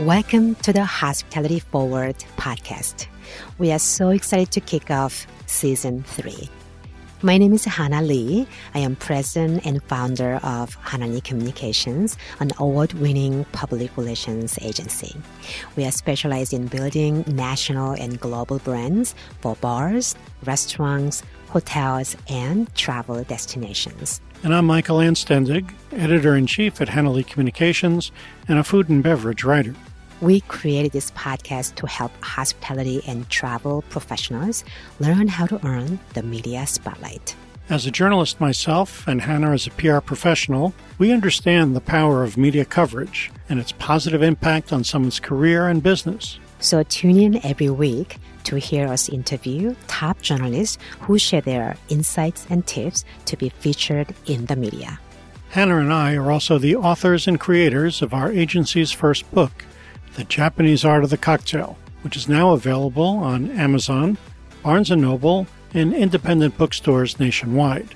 Welcome to the Hospitality Forward podcast. We are so excited to kick off season three. My name is Hanna Lee. I am president and founder of Hanna Lee Communications, an award winning public relations agency. We are specialized in building national and global brands for bars, restaurants, hotels, and travel destinations. And I'm Michael Anstendig, editor in chief at Hanna Lee Communications and a food and beverage writer. We created this podcast to help hospitality and travel professionals learn how to earn the media spotlight. As a journalist myself, and Hanna as a PR professional, we understand the power of media coverage and its positive impact on someone's career and business. So tune in every week to hear us interview top journalists who share their insights and tips to be featured in the media. Hanna and I are also the authors and creators of our agency's first book, the Japanese Art of the Cocktail, which is now available on Amazon, Barnes & Noble, and independent bookstores nationwide.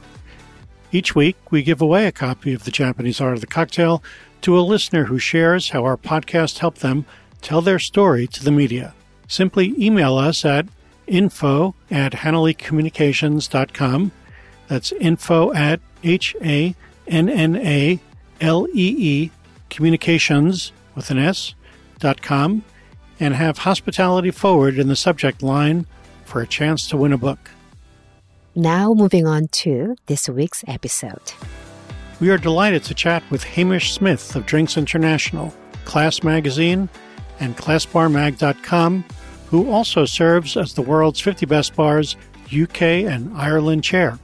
Each week, we give away a copy of The Japanese Art of the Cocktail to a listener who shares how our podcast helped them tell their story to the media. Simply email us at info at hannaleecommunications.com. That's info at H A N N A L E E communications with an S com and have hospitality forward in the subject line for a chance to win a book. Now, moving on to this week's episode. We are delighted to chat with Hamish Smith of Drinks International, Class Magazine, and ClassBarMag.com, who also serves as the world's 50 best bars UK and Ireland chair.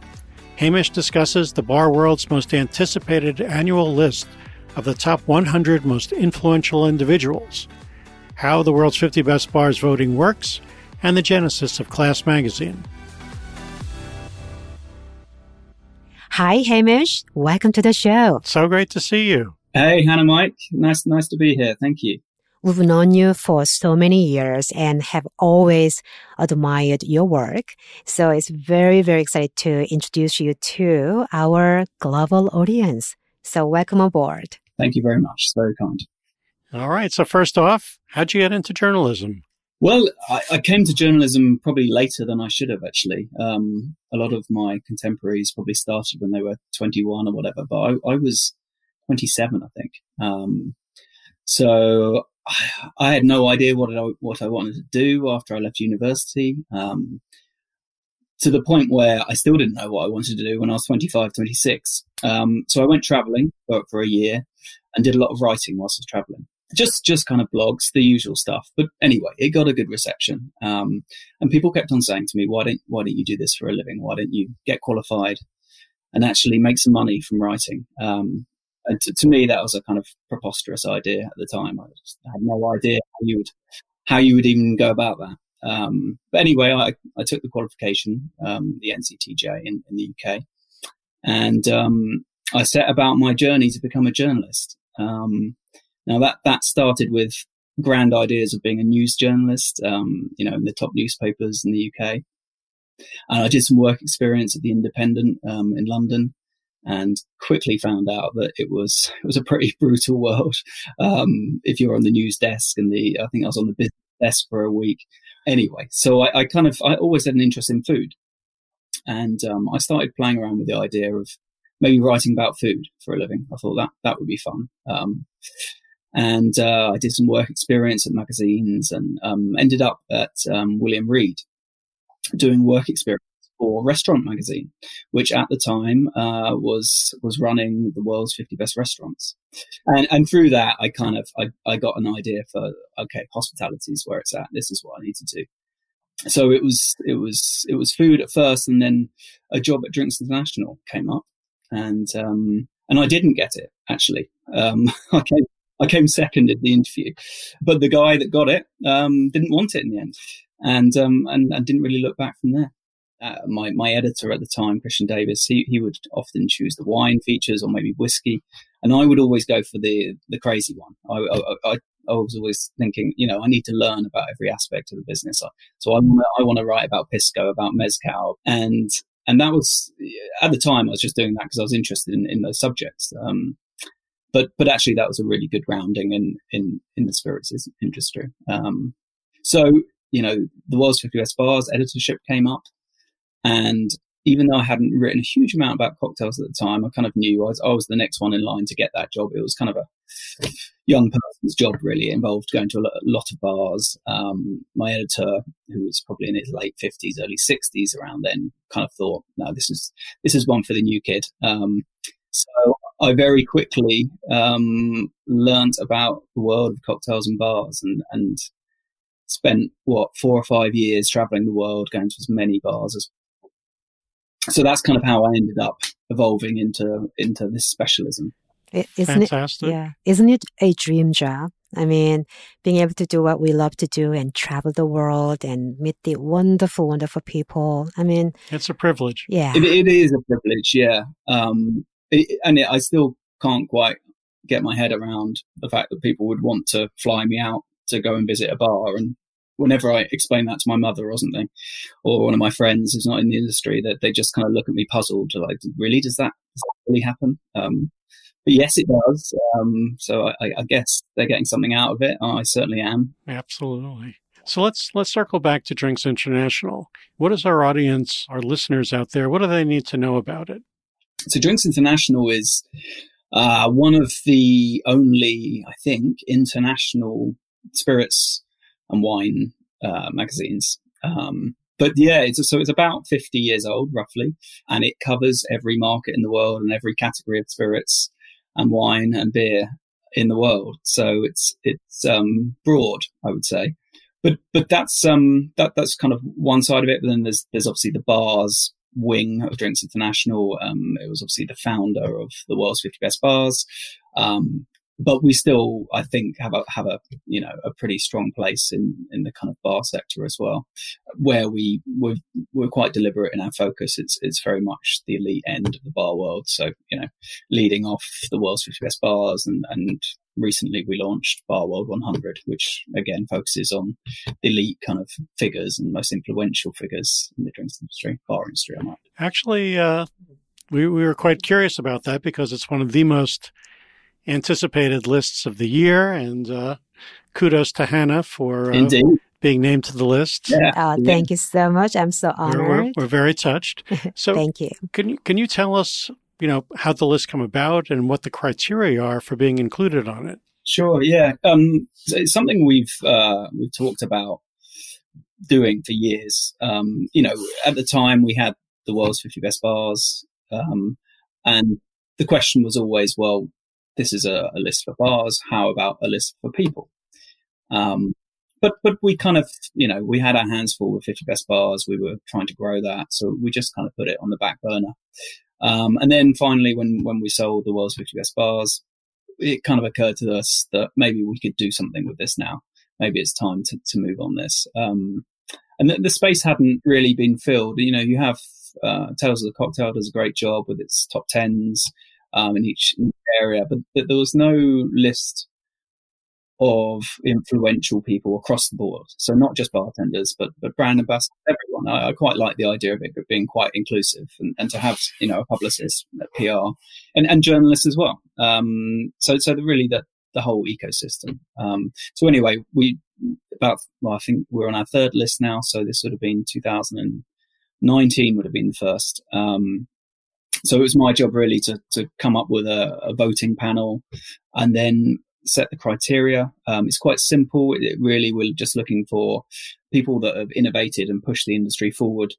Hamish discusses the bar world's most anticipated annual list of the top 100 most influential individuals, how the world's 50 best bars voting works, and the genesis of Class Magazine. Hi, Hamish. Welcome to the show. So great to see you. Hey, Hanna Mike. Nice, nice to be here. Thank you. We've known you for so many years and have always admired your work. So it's very, very excited to introduce you to our global audience. So welcome aboard. Thank you very much. It's very kind. All right. So first off, how'd you get into journalism? Well, I, I came to journalism probably later than I should have. Actually, um, a lot of my contemporaries probably started when they were 21 or whatever, but I, I was 27, I think. Um, so I, I, had no idea what I, what I wanted to do after I left university. Um, to the point where I still didn't know what I wanted to do when I was 25, 26. Um, so I went traveling for, for a year and did a lot of writing whilst I was traveling. Just, just kind of blogs, the usual stuff. But anyway, it got a good reception. Um, and people kept on saying to me, why don't, why don't you do this for a living? Why don't you get qualified and actually make some money from writing? Um, and to, to, me, that was a kind of preposterous idea at the time. I just had no idea how you would, how you would even go about that. Um, but anyway, I, I took the qualification, um, the NCTJ in, in, the UK, and um, I set about my journey to become a journalist. Um, now that that started with grand ideas of being a news journalist, um, you know, in the top newspapers in the UK. And I did some work experience at the Independent um, in London, and quickly found out that it was it was a pretty brutal world. if you're on the news desk, and the I think I was on the business desk for a week, anyway, so I, I, kind of I always had an interest in food, and um, I started playing around with the idea of maybe writing about food for a living. I thought that that would be fun. Um, and uh, I did some work experience at magazines, and um, ended up at um, William Reed doing work experience for Restaurant Magazine, which at the time uh, was was running the world's 50 best restaurants. And and through that, I kind of I, I got an idea for okay, hospitality is where it's at. This is what I need to do. So it was it was it was food at first, and then a job at Drinks International came up, and um, and I didn't get it actually. Um, I came I came second in the interview, but the guy that got it um, didn't want it in the end, and um, and I didn't really look back from there uh, my my editor at the time, Christian Davis, he he would often choose the wine features or maybe whiskey, and I would always go for the the crazy one. I I, I, I was always thinking, you know, I need to learn about every aspect of the business. So I want to I want to write about pisco, about mezcal, and and that was at the time I was just doing that because I was interested in, in those subjects. Um, but but actually, that was a really good grounding in in in the spirits industry. Um, so you know, the world's 50 best bars editorship came up, and even though I hadn't written a huge amount about cocktails at the time, I kind of knew I was, I was the next one in line to get that job. It was kind of a young person's job, really. It involved going to a lot of bars. Um, my editor, who was probably in his late fifties, early sixties, around then, kind of thought, "No, this is this is one for the new kid." Um, so I very quickly um, learned about the world of cocktails and bars, and and spent what four or five years traveling the world, going to as many bars as so that's kind of how I ended up evolving into into this specialism. Isn't Fantastic. it? Yeah, isn't it a dream job? I mean, being able to do what we love to do and travel the world and meet the wonderful, wonderful people. I mean, it's a privilege. Yeah, it, it is a privilege. Yeah, um, it, and it, I still can't quite get my head around the fact that people would want to fly me out to go and visit a bar and whenever I explain that to my mother or something, or one of my friends who's not in the industry, that they just kind of look at me puzzled, like, really, does that, does that really happen? Um, but yes, it does. Um, so I, I, guess they're getting something out of it. I certainly am. Absolutely. So let's let's circle back to Drinks International. What is our audience, our listeners out there? What do they need to know about it? So Drinks International is uh, one of the only, I think, international spirits and wine uh, magazines. Um, but yeah, it's, so it's about 50 years old roughly, and it covers every market in the world and every category of spirits and wine and beer in the world. So it's it's um, broad, I would say. But but that's um that that's kind of one side of it. But then there's there's obviously the bars wing of Drinks International. Um, it was obviously the founder of the world's 50 best bars. Um, but we still, I think, have a have a you know a pretty strong place in in the kind of bar sector as well, where we we're, we're quite deliberate in our focus. It's it's very much the elite end of the bar world. So you know, leading off the world's 50 best bars, and and recently we launched Bar World 100, which again focuses on elite kind of figures and most influential figures in the drinks industry, bar industry. I might actually. Uh, we, we were quite curious about that because it's one of the most anticipated lists of the year. And uh, kudos to Hanna for uh, being named to the list. Yeah. Oh, thank yeah. you so much. I'm so honored. We're, we're, we're very touched. So thank you. Can you can you tell us, you know, how the list come about and what the criteria are for being included on it? Sure. Yeah. Um, it's something we've uh, we've talked about doing for years. Um, you know, at the time we had the world's 50 best bars, um, and the question was always, well, this is a, a list for bars. How about a list for people? Um, but but we kind of you know we had our hands full with 50 best bars. We were trying to grow that, so we just kind of put it on the back burner. Um, and then finally, when when we sold the world's 50 best bars, it kind of occurred to us that maybe we could do something with this now. Maybe it's time to, to move on this. Um, and the, the, space hadn't really been filled. You know, you have uh, Tales of the Cocktail does a great job with its top tens um, in each area, but, but there was no list of influential people across the board. So not just bartenders, but but brand ambassadors, everyone. I, I, quite like the idea of it being quite inclusive and, and to have you know a publicist, a PR, and, and journalists as well. Um, so so the, really the the whole ecosystem. Um, so anyway, we about well, I think we're on our third list now. So this would have been 2019 would have been the first. Um, so it was my job really to, to come up with a, a voting panel and then set the criteria. Um, it's quite simple. It, really, we're just looking for people that have innovated and pushed the industry forward,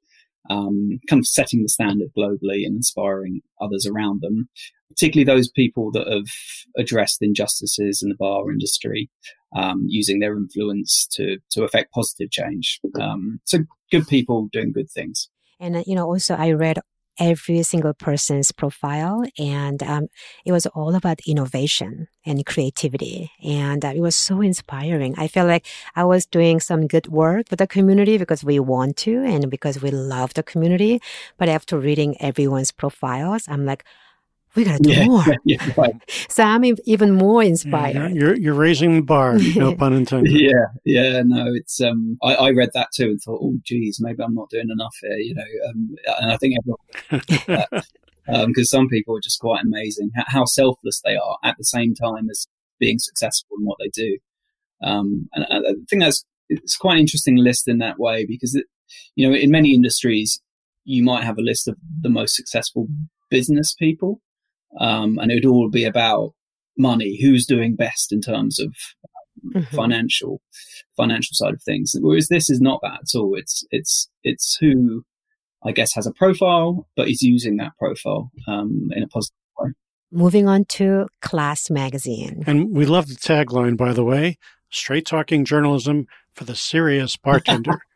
um, kind of setting the standard globally and inspiring others around them, particularly those people that have addressed injustices in the bar industry, um, using their influence to, to affect positive change. Um, so good people doing good things. And, uh, you know, also I read every single person's profile. And um, it was all about innovation and creativity. And uh, it was so inspiring. I felt like I was doing some good work for the community because we want to and because we love the community. But after reading everyone's profiles, I'm like, we gotta do yeah, more. Yeah, right. so I'm even more inspired. Yeah, you're you're raising the bar, no pun intended. Yeah, yeah, no, it's um, I, I read that too and thought, oh, geez, maybe I'm not doing enough here, you know. Um, and I think everyone, uh, because um, some people are just quite amazing how selfless they are at the same time as being successful in what they do. Um, and I think that's it's quite an interesting list in that way because it, you know in many industries you might have a list of the most successful business people, um, and it would all be about money, who's doing best in terms of mm-hmm. financial financial side of things. Whereas this is not that at all. It's it's it's who I guess has a profile, but is using that profile um, in a positive way. Moving on to Class Magazine, and we love the tagline, by the way: "Straight talking journalism for the serious bartender."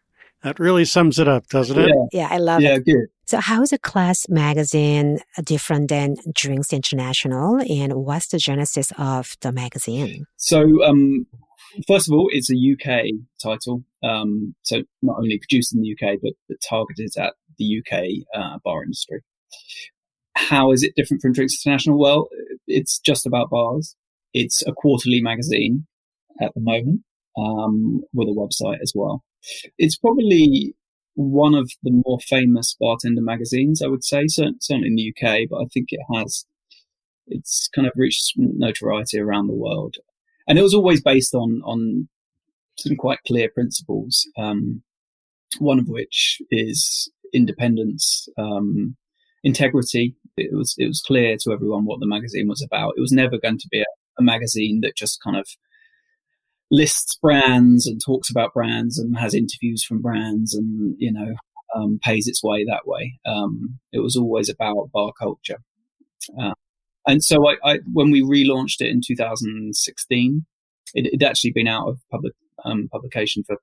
That really sums it up, doesn't it? Yeah, yeah I love yeah, it. Yeah, good. So, how is a class magazine different than Drinks International, and what's the genesis of the magazine? So, um, first of all, it's a UK title. Um, so, not only produced in the UK, but, but targeted at the UK uh, bar industry. How is it different from Drinks International? Well, it's just about bars. It's a quarterly magazine at the moment um, with a website as well. It's probably one of the more famous bartender magazines, I would say, certainly in the UK, but I think it has, it's kind of reached notoriety around the world. And it was always based on, on some quite clear principles, um, one of which is independence, um, integrity. It was, it was clear to everyone what the magazine was about. It was never going to be a, a magazine that just kind of lists brands and talks about brands and has interviews from brands and you know um, pays its way that way. Um, it was always about bar culture, uh, and so I, I, when we relaunched it in 2016, it had actually been out of public um, publication for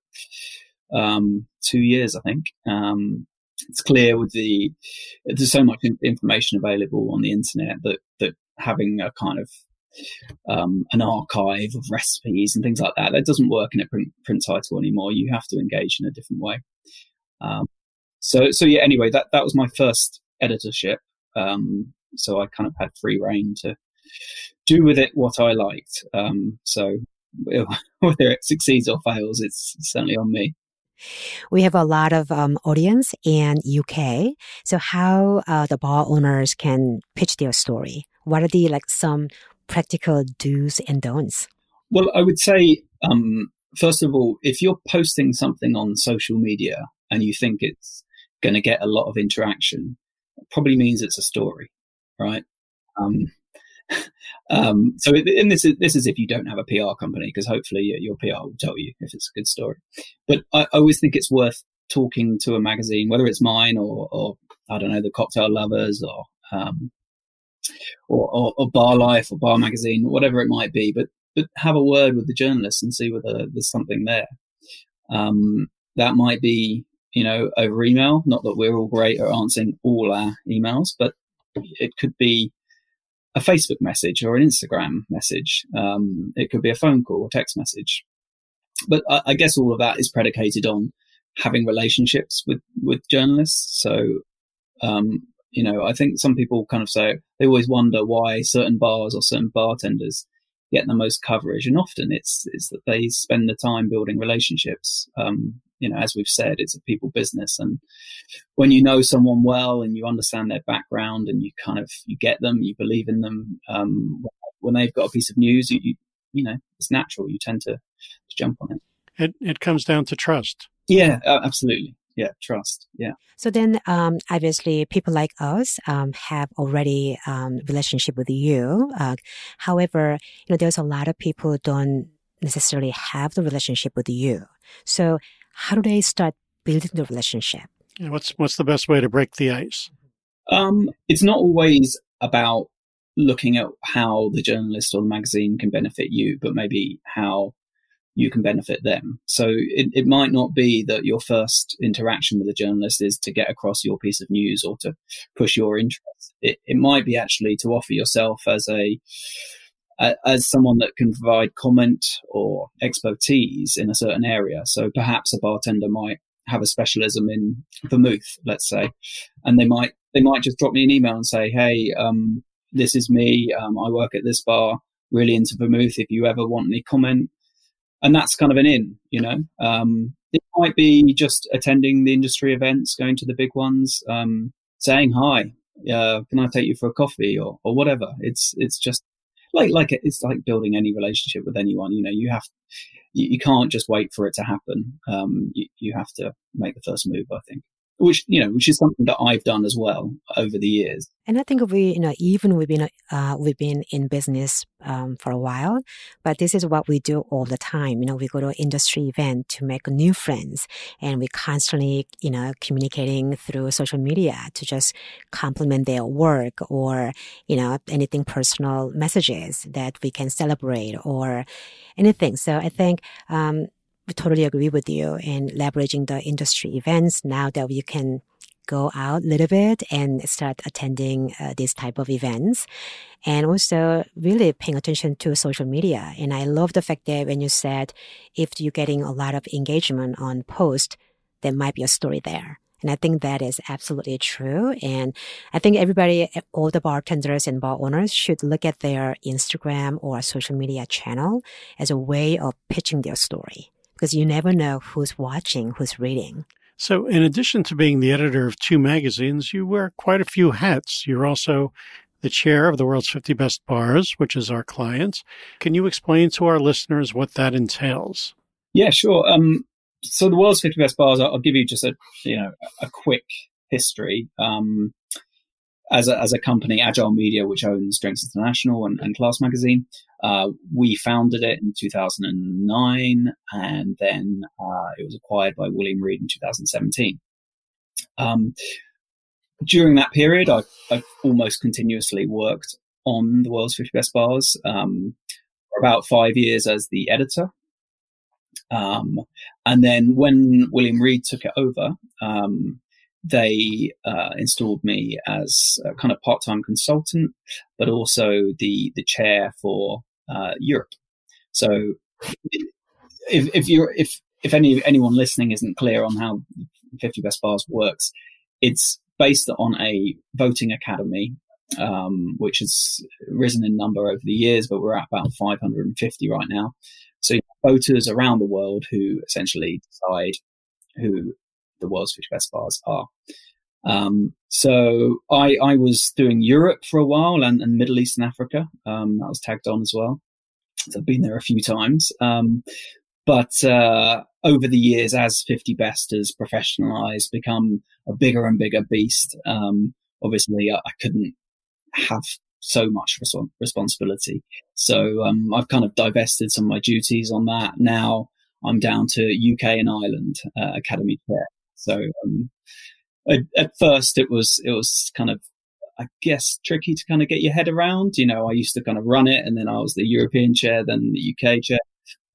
um, two years, I think. Um, it's clear with the there's so much information available on the internet that that having a kind of um, an archive of recipes and things like that. That doesn't work in a print, print title anymore. You have to engage in a different way. Um, so, so yeah. Anyway, that that was my first editorship. Um, so I kind of had free reign to do with it what I liked. Um, so whether it succeeds or fails, it's certainly on me. We have a lot of um, audience in UK. So how uh, the bar owners can pitch their story? What are the like some practical do's and don'ts? Well, I would say, um, first of all, if you're posting something on social media and you think it's going to get a lot of interaction, probably means it's a story, right? Um, um, so, and this is this is if you don't have a PR company, because hopefully your PR will tell you if it's a good story. But I, I always think it's worth talking to a magazine, whether it's mine or, or I don't know, the Cocktail Lovers or um, or, or, or, Bar Life or Bar Magazine, whatever it might be, but but have a word with the journalist and see whether there's something there. Um, that might be, you know, over email. Not that we're all great at answering all our emails, but it could be a Facebook message or an Instagram message. Um, it could be a phone call or text message. But I, I guess all of that is predicated on having relationships with with journalists. So um, you know, I think some people kind of say they always wonder why certain bars or certain bartenders get the most coverage, and often it's it's that they spend the time building relationships. Um, you know, as we've said, it's a people business, and when you know someone well and you understand their background and you kind of you get them, you believe in them. Um, when they've got a piece of news, you, you you know, it's natural. You tend to, to jump on it. It it comes down to trust. Yeah, absolutely yeah trust. Yeah. So then um, obviously people like us um, have already um, relationship with you uh, however you know there's a lot of people who don't necessarily have the relationship with you. So how do they start building the relationship? What's what's the best way to break the ice? Um, it's not always about looking at how the journalist or the magazine can benefit you but maybe how you can benefit them. So it, it might not be that your first interaction with a journalist is to get across your piece of news or to push your interest. It, it might be actually to offer yourself as a as someone that can provide comment or expertise in a certain area. So perhaps a bartender might have a specialism in vermouth, let's say, and they might they might just drop me an email and say, "Hey, um, this is me. Um, I work at this bar. Really into vermouth. If you ever want any comment, and that's kind of an in, you know. Um, it might be just attending the industry events, going to the big ones, um, saying hi, uh, can I take you for a coffee or, or whatever? It's, it's just like, like it's like building any relationship with anyone. You know, you have, you, you can't just wait for it to happen. Um, you, you have to make the first move, I think which you know, which is something that I've done as well over the years. And I think we, you know, even we've been uh, we've been in business um, for a while, but this is what we do all the time. You know, we go to industry event to make new friends, and we constantly, you know, communicating through social media to just compliment their work or you know anything personal messages that we can celebrate or anything. So I think. Um, totally agree with you in leveraging the industry events now that we can go out a little bit and start attending uh, these type of events. And also really paying attention to social media. And i love the fact that when you said if you're getting a lot of engagement on post there might be a story there. And I think that is absolutely true. And I think everybody, all the bartenders and bar owners should look at their Instagram or social media channel as a way of pitching their story because you never know who's watching, who's reading. So, in addition to being the editor of two magazines, you wear quite a few hats. You're also the chair of the world's 50 best bars, which is our client. Can you explain to our listeners what that entails? Yeah, sure. Um, so the world's 50 best bars, I'll, I'll give you just a, you know, a quick history. Um, as a, as a company, Agile Media, which owns Drinks International and, and Class Magazine, uh, we founded it in 2009, and then uh, it was acquired by William Reed in 2017. Um, during that period, I, I almost continuously worked on the world's 50 best bars um, for about five years as the editor. Um, and then when William Reed took it over, um, they uh, installed me as a kind of part-time consultant, but also the the chair for uh, Europe. So if, if you're if if any anyone listening isn't clear on how 50 Best Bars works, it's based on a voting academy, um, which has risen in number over the years, but we're at about 550 right now. So voters around the world who essentially decide who the world's 50 best bars are. Um, so I, I was doing Europe for a while and, and Middle East and Africa. Um, that was tagged on as well. So I've been there a few times. Um, but uh, over the years, as 50 Best has professionalized, become a bigger and bigger beast, um, obviously I, I, couldn't have so much res- responsibility. So um, I've kind of divested some of my duties on that. Now I'm down to UK and Ireland uh, Academy chair. So um, at, at, first it was it was kind of I guess tricky to kind of get your head around. You know, I used to kind of run it, and then I was the European chair, then the UK chair.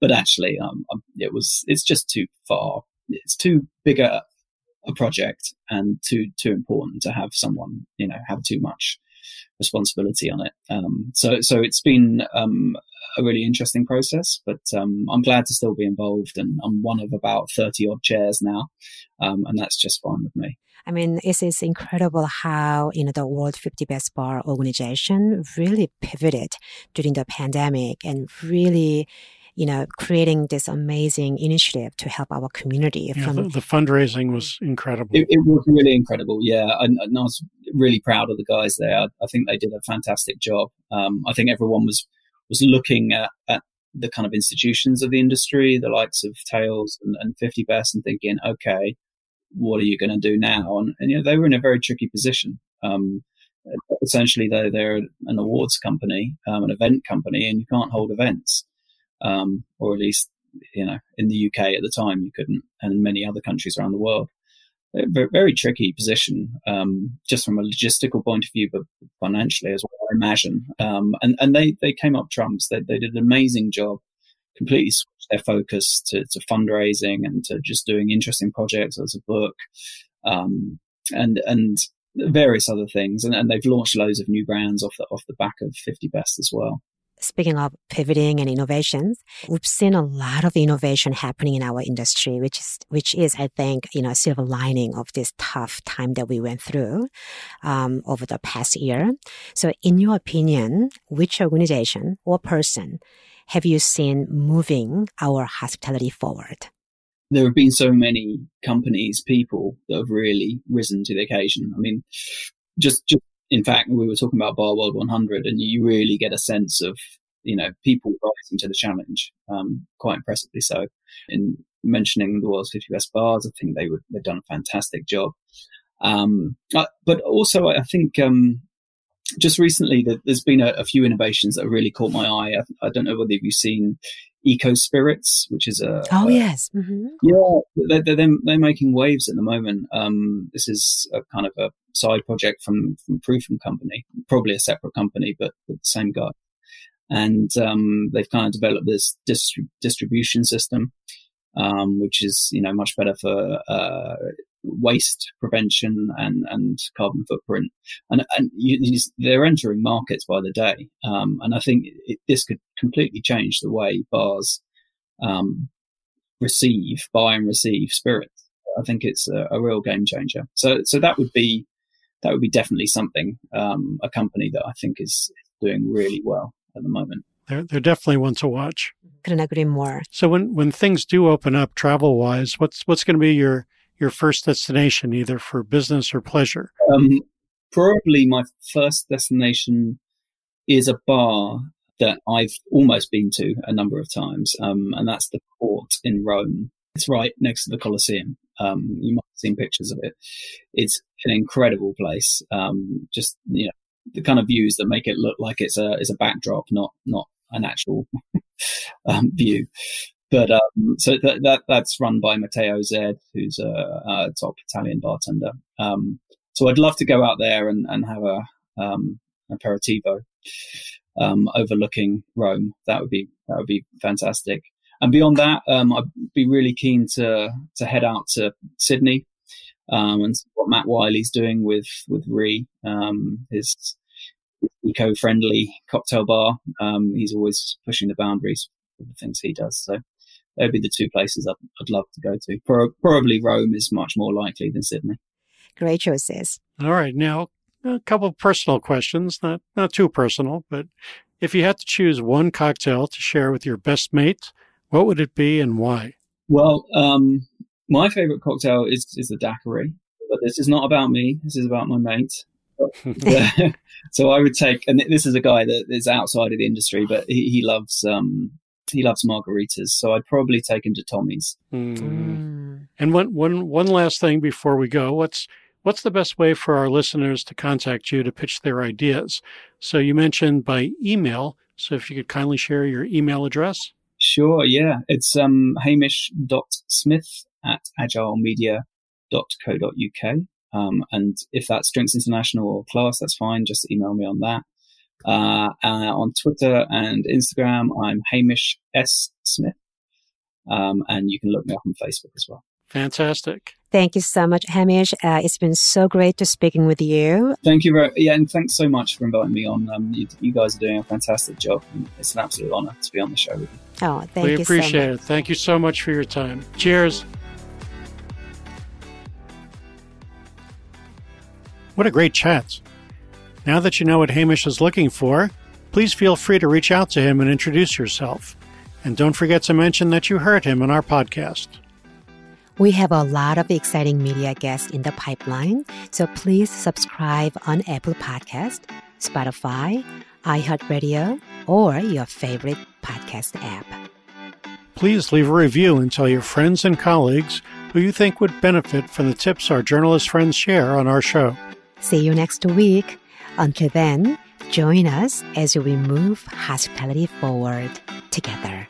But actually, um, um, it was it's just too far. It's too big a, a project and too too important to have someone you know have too much responsibility on it. Um, so so it's been um, a really interesting process, but um, I'm glad to still be involved, and I'm one of about thirty odd chairs now, um, and that's just fine with me. I mean, it is incredible how you know the World 50 Best Bar organization really pivoted during the pandemic and really you know, creating this amazing initiative to help our community. Yeah, from the, the, fundraising was incredible. It, it, was really incredible. Yeah, and, and, I was really proud of the guys there. I, I think they did a fantastic job. Um, I think everyone was was looking at, at the kind of institutions of the industry, the likes of Tales and, and 50 Best, and thinking, okay, what are you going to do now? And, and, you know, they were in a very tricky position. Um, essentially, they're, they're an awards company, um, an event company, and you can't hold events um, or at least you know in the UK at the time you couldn't, and many other countries around the world. Very, tricky position, um, just from a logistical point of view, but financially as well. I imagine, um, and and they they came up trumps. They they did an amazing job. Completely switched their focus to, to fundraising and to just doing interesting projects as a book, um, and and various other things. And, and they've launched loads of new brands off the off the back of Fifty Best as well speaking of pivoting and innovations, we've seen a lot of innovation happening in our industry, which is, which is, I think, you know, a silver lining of this tough time that we went through, um, over the past year. So in your opinion, which organization or person have you seen moving our hospitality forward? There have been so many companies, people that have really risen to the occasion. I mean, just, just in fact, we were talking about Bar World 100, and you really get a sense of you know people rising to the challenge um, quite impressively. So, in mentioning the world's 50 best bars, I think they would they've done a fantastic job. Um, uh, but also, I think um, just recently there's been a, a, few innovations that have really caught my eye. I, I, don't know whether you've seen Eco Spirits, which is a oh a, yes, mm-hmm. yeah, they're, they're, they're making waves at the moment. Um, this is a kind of a side project from from Proof and Company, probably a separate company, but the same guy. And um, they've kind of developed this distri- distribution system, um, which is you know much better for uh, waste prevention and, and carbon footprint. And, and you, they're entering markets by the day. Um, and I think it, this could completely change the way bars um, receive, buy and receive spirits. I think it's a, a, real game changer. So, so that would be that would be definitely something um, a company that I think is doing really well at the moment. They're, they're definitely one to watch. Couldn't agree more. So when, when things do open up travel wise, what's what's going to be your your first destination, either for business or pleasure? Um, probably my first destination is a bar that I've almost been to a number of times, um, and that's the Court in Rome. It's right next to the Colosseum. Um, you might have seen pictures of it. It's an incredible place. Um, just you know, the kind of views that make it look like it's a is a backdrop, not not an actual um, view. But um, so that, that that's run by Matteo Zed, who's a, a top Italian bartender. Um, so I'd love to go out there and, and have a um, aperitivo um, overlooking Rome. That would be that would be fantastic. And beyond that, um, I'd be really keen to to head out to Sydney um, and see what Matt Whiley's doing with with Re, his, eco-friendly cocktail bar. He's always pushing the boundaries with the things he does. So they'd be the two places I'd, I'd love to go to. Pro- probably Rome is much more likely than Sydney. Great choices. All right, now a couple of personal questions, not not too personal, but if you had to choose one cocktail to share with your best mate, what would it be and why? Well, um, my favorite cocktail is is the daiquiri, but this is not about me. This is about my mate. so I would take, and this is a guy that is outside of the industry, but he, he loves um, he loves margaritas, so I'd probably take him to Tommy's. Mm. And one one one last thing before we go, what's what's the best way for our listeners to contact you to pitch their ideas? So you mentioned by email, so if you could kindly share your email address. Sure, yeah. It's um, hamish.smith at agilemedia.co.uk. Um, and if that's Drinks International or Class, that's fine. Just email me on that. Uh, uh, on Twitter and Instagram, I'm Hamish S. Smith. Um, and you can look me up on Facebook as well. Fantastic. Thank you so much, Hamish. Uh, it's been so great to speaking with you. Thank you very yeah, and thanks so much for inviting me on. Um, you, you, guys are doing a fantastic job. It's an absolute honor to be on the show with you. Oh, thank we you. We appreciate so it. Thank you so much for your time. Cheers. What a great chat. Now that you know what Hamish is looking for, please feel free to reach out to him and introduce yourself. And don't forget to mention that you heard him on our podcast. We have a lot of exciting media guests in the pipeline, so please subscribe on Apple Podcast, Spotify, iHeartRadio, or your favorite podcast app. Please leave a review and tell your friends and colleagues who you think would benefit from the tips our journalist friends share on our show. See you next week. Until then, join us as we move hospitality forward together.